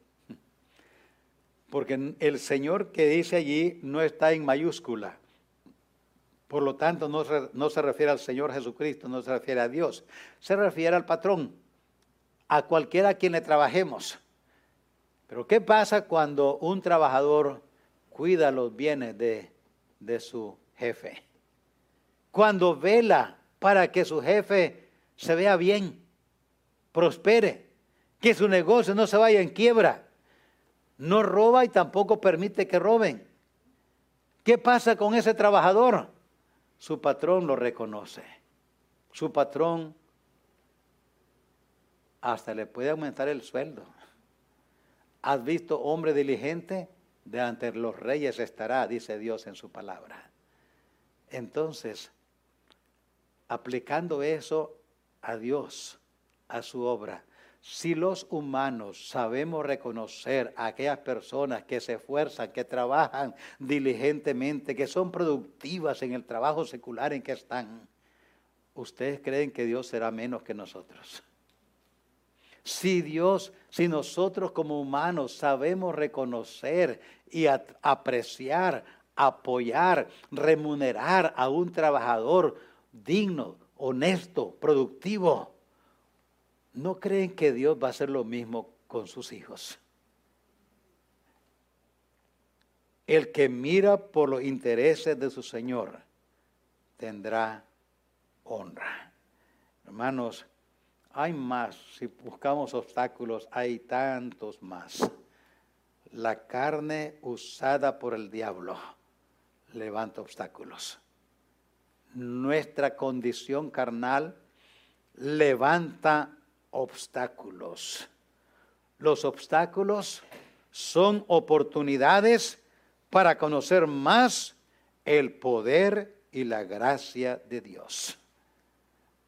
Porque el señor que dice allí no está en mayúscula. Por lo tanto, no se, no se refiere al Señor Jesucristo, no se refiere a Dios. Se refiere al patrón, a cualquiera a quien le trabajemos. Pero ¿qué pasa cuando un trabajador cuida los bienes de, de su jefe? Cuando vela para que su jefe se vea bien, prospere, que su negocio no se vaya en quiebra, no roba y tampoco permite que roben. ¿Qué pasa con ese trabajador? Su patrón lo reconoce. Su patrón hasta le puede aumentar el sueldo. ¿Has visto hombre diligente? De ante los reyes estará, dice Dios en su palabra. Entonces, aplicando eso a Dios, a su obra, si los humanos sabemos reconocer a aquellas personas que se esfuerzan, que trabajan diligentemente, que son productivas en el trabajo secular en que están, ¿ustedes creen que Dios será menos que nosotros? Si Dios, si nosotros como humanos sabemos reconocer y apreciar, apoyar, remunerar a un trabajador digno, honesto, productivo, ¿no creen que Dios va a hacer lo mismo con sus hijos? El que mira por los intereses de su Señor tendrá honra. Hermanos, hay más, si buscamos obstáculos, hay tantos más. La carne usada por el diablo levanta obstáculos. Nuestra condición carnal levanta obstáculos. Los obstáculos son oportunidades para conocer más el poder y la gracia de Dios,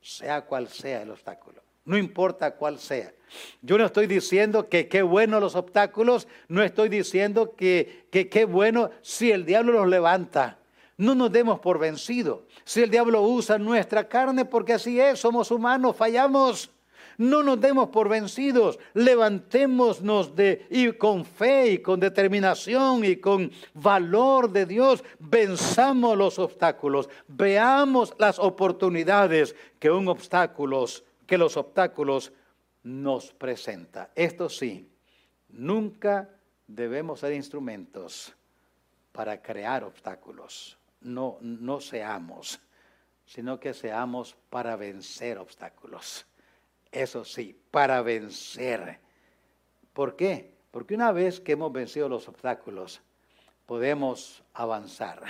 sea cual sea el obstáculo no importa cuál sea. Yo no estoy diciendo que qué bueno los obstáculos, no estoy diciendo que qué bueno si el diablo los levanta. No nos demos por vencido. Si el diablo usa nuestra carne, porque así es, somos humanos, fallamos. No nos demos por vencidos, levantémonos de, y con fe y con determinación y con valor de Dios, venzamos los obstáculos, veamos las oportunidades que un obstáculo que los obstáculos nos presenta. Esto sí, nunca debemos ser instrumentos para crear obstáculos. No, no seamos, sino que seamos para vencer obstáculos. Eso sí, para vencer. ¿Por qué? Porque una vez que hemos vencido los obstáculos, podemos avanzar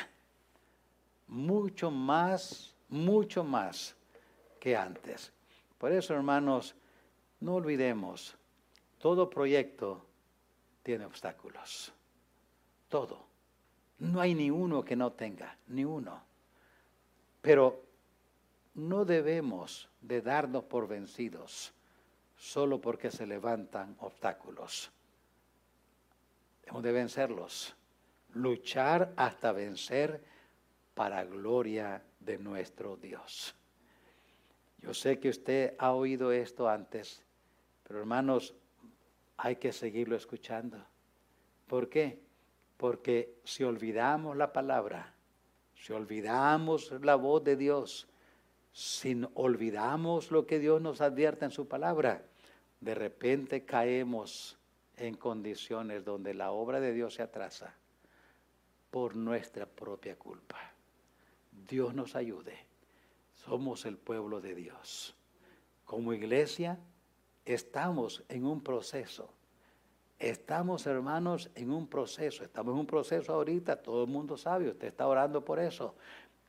mucho más, mucho más que antes. Por eso, hermanos, no olvidemos, todo proyecto tiene obstáculos. Todo. No hay ni uno que no tenga, ni uno. Pero no debemos de darnos por vencidos solo porque se levantan obstáculos. Debemos de vencerlos, luchar hasta vencer para gloria de nuestro Dios. Yo sé que usted ha oído esto antes, pero hermanos, hay que seguirlo escuchando. ¿Por qué? Porque si olvidamos la palabra, si olvidamos la voz de Dios, si olvidamos lo que Dios nos advierte en su palabra, de repente caemos en condiciones donde la obra de Dios se atrasa por nuestra propia culpa. Dios nos ayude somos el pueblo de Dios. Como iglesia estamos en un proceso. Estamos, hermanos, en un proceso. Estamos en un proceso ahorita, todo el mundo sabe, usted está orando por eso.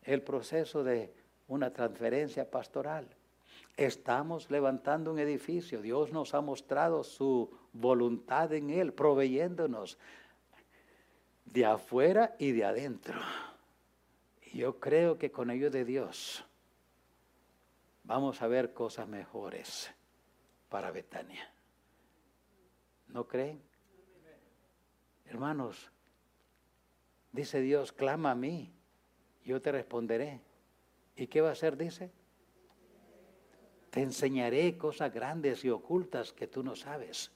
El proceso de una transferencia pastoral. Estamos levantando un edificio. Dios nos ha mostrado su voluntad en él, proveyéndonos de afuera y de adentro. Yo creo que con ello de Dios vamos a ver cosas mejores para Betania. ¿No creen? Hermanos, dice Dios, clama a mí, yo te responderé. ¿Y qué va a hacer? Dice, te enseñaré cosas grandes y ocultas que tú no sabes.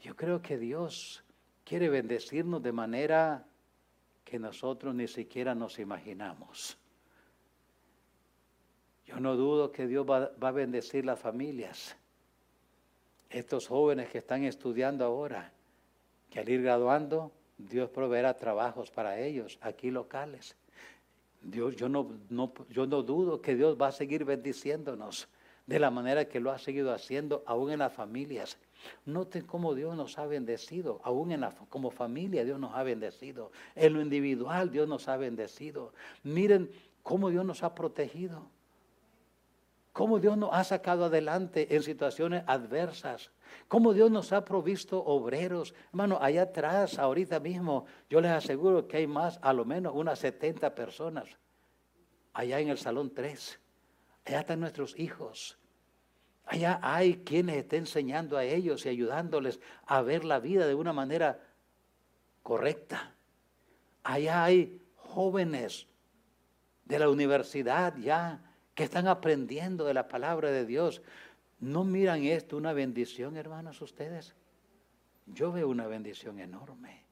Yo creo que Dios quiere bendecirnos de manera que nosotros ni siquiera nos imaginamos. Yo no dudo que Dios va, a bendecir las familias. Estos jóvenes que están estudiando ahora, que al ir graduando, Dios proveerá trabajos para ellos, aquí locales. Dios, yo no, yo no dudo que Dios va a seguir bendiciéndonos de la manera que lo ha seguido haciendo aún en las familias. Noten cómo Dios nos ha bendecido, aún en la, como familia Dios nos ha bendecido, en lo individual Dios nos ha bendecido. Miren cómo Dios nos ha protegido, cómo Dios nos ha sacado adelante en situaciones adversas, cómo Dios nos ha provisto obreros. Hermano, allá atrás, ahorita mismo, yo les aseguro que hay más, a lo menos unas 70 personas, allá en el Salón 3. Allá están nuestros hijos. Allá hay quienes estén enseñando a ellos y ayudándoles a ver la vida de una manera correcta. Allá hay jóvenes de la universidad ya que están aprendiendo de la palabra de Dios. ¿No miran esto una bendición, hermanos, ustedes? Yo veo una bendición enorme.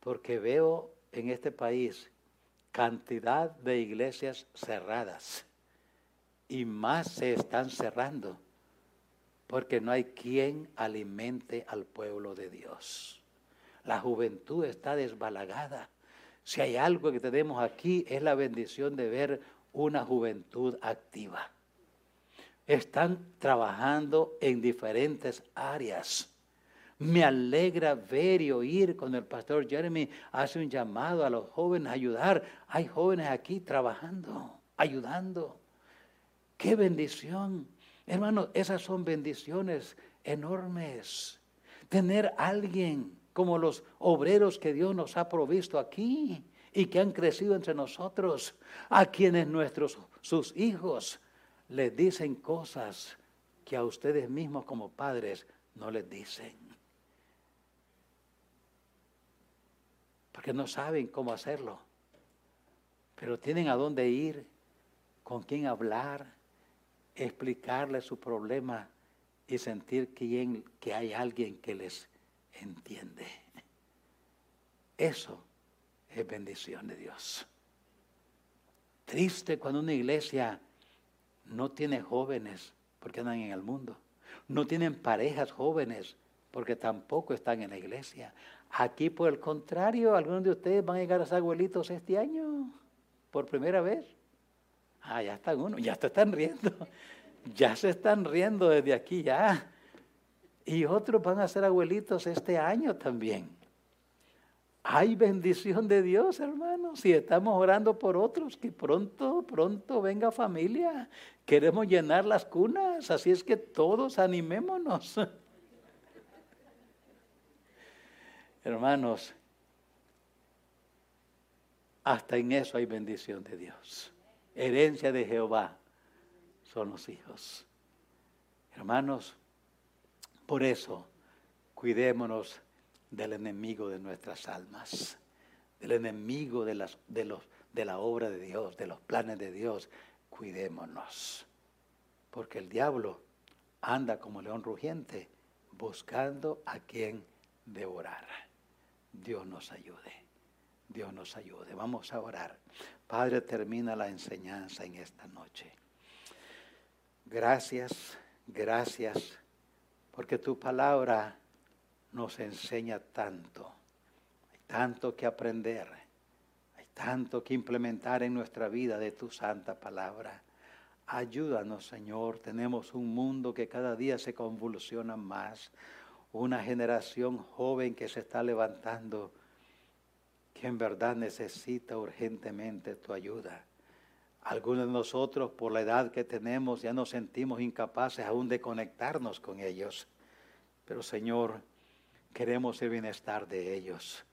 Porque veo en este país cantidad de iglesias cerradas y más se están cerrando porque no hay quien alimente al pueblo de Dios. La juventud está desbalagada. Si hay algo que tenemos aquí es la bendición de ver una juventud activa. Están trabajando en diferentes áreas. Me alegra ver y oír cuando el pastor Jeremy hace un llamado a los jóvenes a ayudar. Hay jóvenes aquí trabajando, ayudando. Qué bendición. Hermano, esas son bendiciones enormes. Tener alguien como los obreros que Dios nos ha provisto aquí y que han crecido entre nosotros, a quienes nuestros sus hijos les dicen cosas que a ustedes mismos como padres no les dicen. Porque no saben cómo hacerlo. Pero tienen a dónde ir, con quién hablar, explicarle su problema y sentir que hay alguien que les entiende. Eso es bendición de Dios. Triste cuando una iglesia no tiene jóvenes porque andan en el mundo. No tienen parejas jóvenes porque tampoco están en la iglesia. Aquí, por el contrario, algunos de ustedes van a llegar a ser abuelitos este año por primera vez. Ah, ya están uno, ya te están riendo. Ya se están riendo desde aquí ya. Y otros van a ser abuelitos este año también. Hay bendición de Dios, hermanos. Si estamos orando por otros, que pronto, pronto venga familia. Queremos llenar las cunas, así es que todos animémonos. Hermanos, hasta en eso hay bendición de Dios herencia de Jehová son los hijos. Hermanos, por eso cuidémonos del enemigo de nuestras almas, del enemigo de, las, de, los, de la obra de Dios, de los planes de Dios. Cuidémonos, porque el diablo anda como león rugiente buscando a quien devorar. Dios nos ayude. Dios nos ayude. Vamos a orar. Padre, termina la enseñanza en esta noche. Gracias, gracias, porque tu palabra nos enseña tanto. Hay tanto que aprender, hay tanto que implementar en nuestra vida de tu santa palabra. Ayúdanos, Señor. Tenemos un mundo que cada día se convulsiona más. Una generación joven que se está levantando que en verdad necesita urgentemente tu ayuda. Algunos de nosotros, por la edad que tenemos, ya nos sentimos incapaces aún de conectarnos con ellos. Pero Señor, queremos el bienestar de ellos.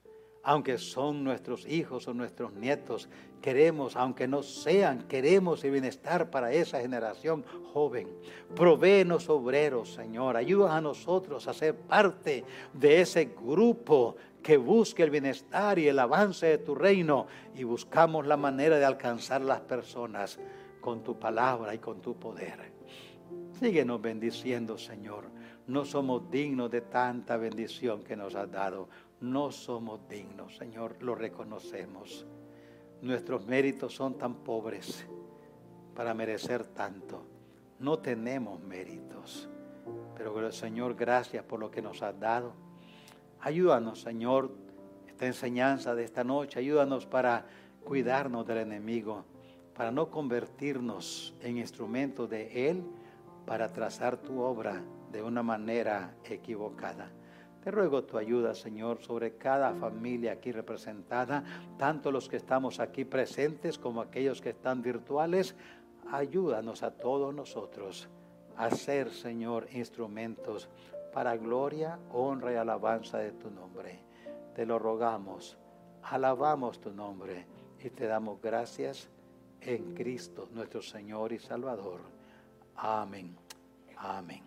aunque son nuestros hijos o nuestros nietos. Queremos, aunque no sean, queremos el bienestar para esa generación joven. Provéenos obreros, Señor. Ayuda a nosotros a ser parte de ese grupo que busque el bienestar y el avance de tu reino y buscamos la manera de alcanzar las personas con tu palabra y con tu poder. Síguenos bendiciendo, Señor. No somos dignos de tanta bendición que nos has dado. No somos dignos, Señor, lo reconocemos. Nuestros méritos son tan pobres para merecer tanto. No tenemos méritos. Pero Señor, gracias por lo que nos has dado. Ayúdanos, Señor, esta enseñanza de esta noche. Ayúdanos para cuidarnos del enemigo, para no convertirnos en instrumentos de Él para trazar tu obra de una manera equivocada. Te ruego tu ayuda, Señor, sobre cada familia aquí representada, tanto los que estamos aquí presentes como aquellos que están virtuales. Ayúdanos a todos nosotros a ser, Señor, instrumentos para gloria, honra y alabanza de tu nombre. Te lo rogamos, alabamos tu nombre y te damos gracias en Cristo, nuestro Señor y Salvador. Amén. Amén.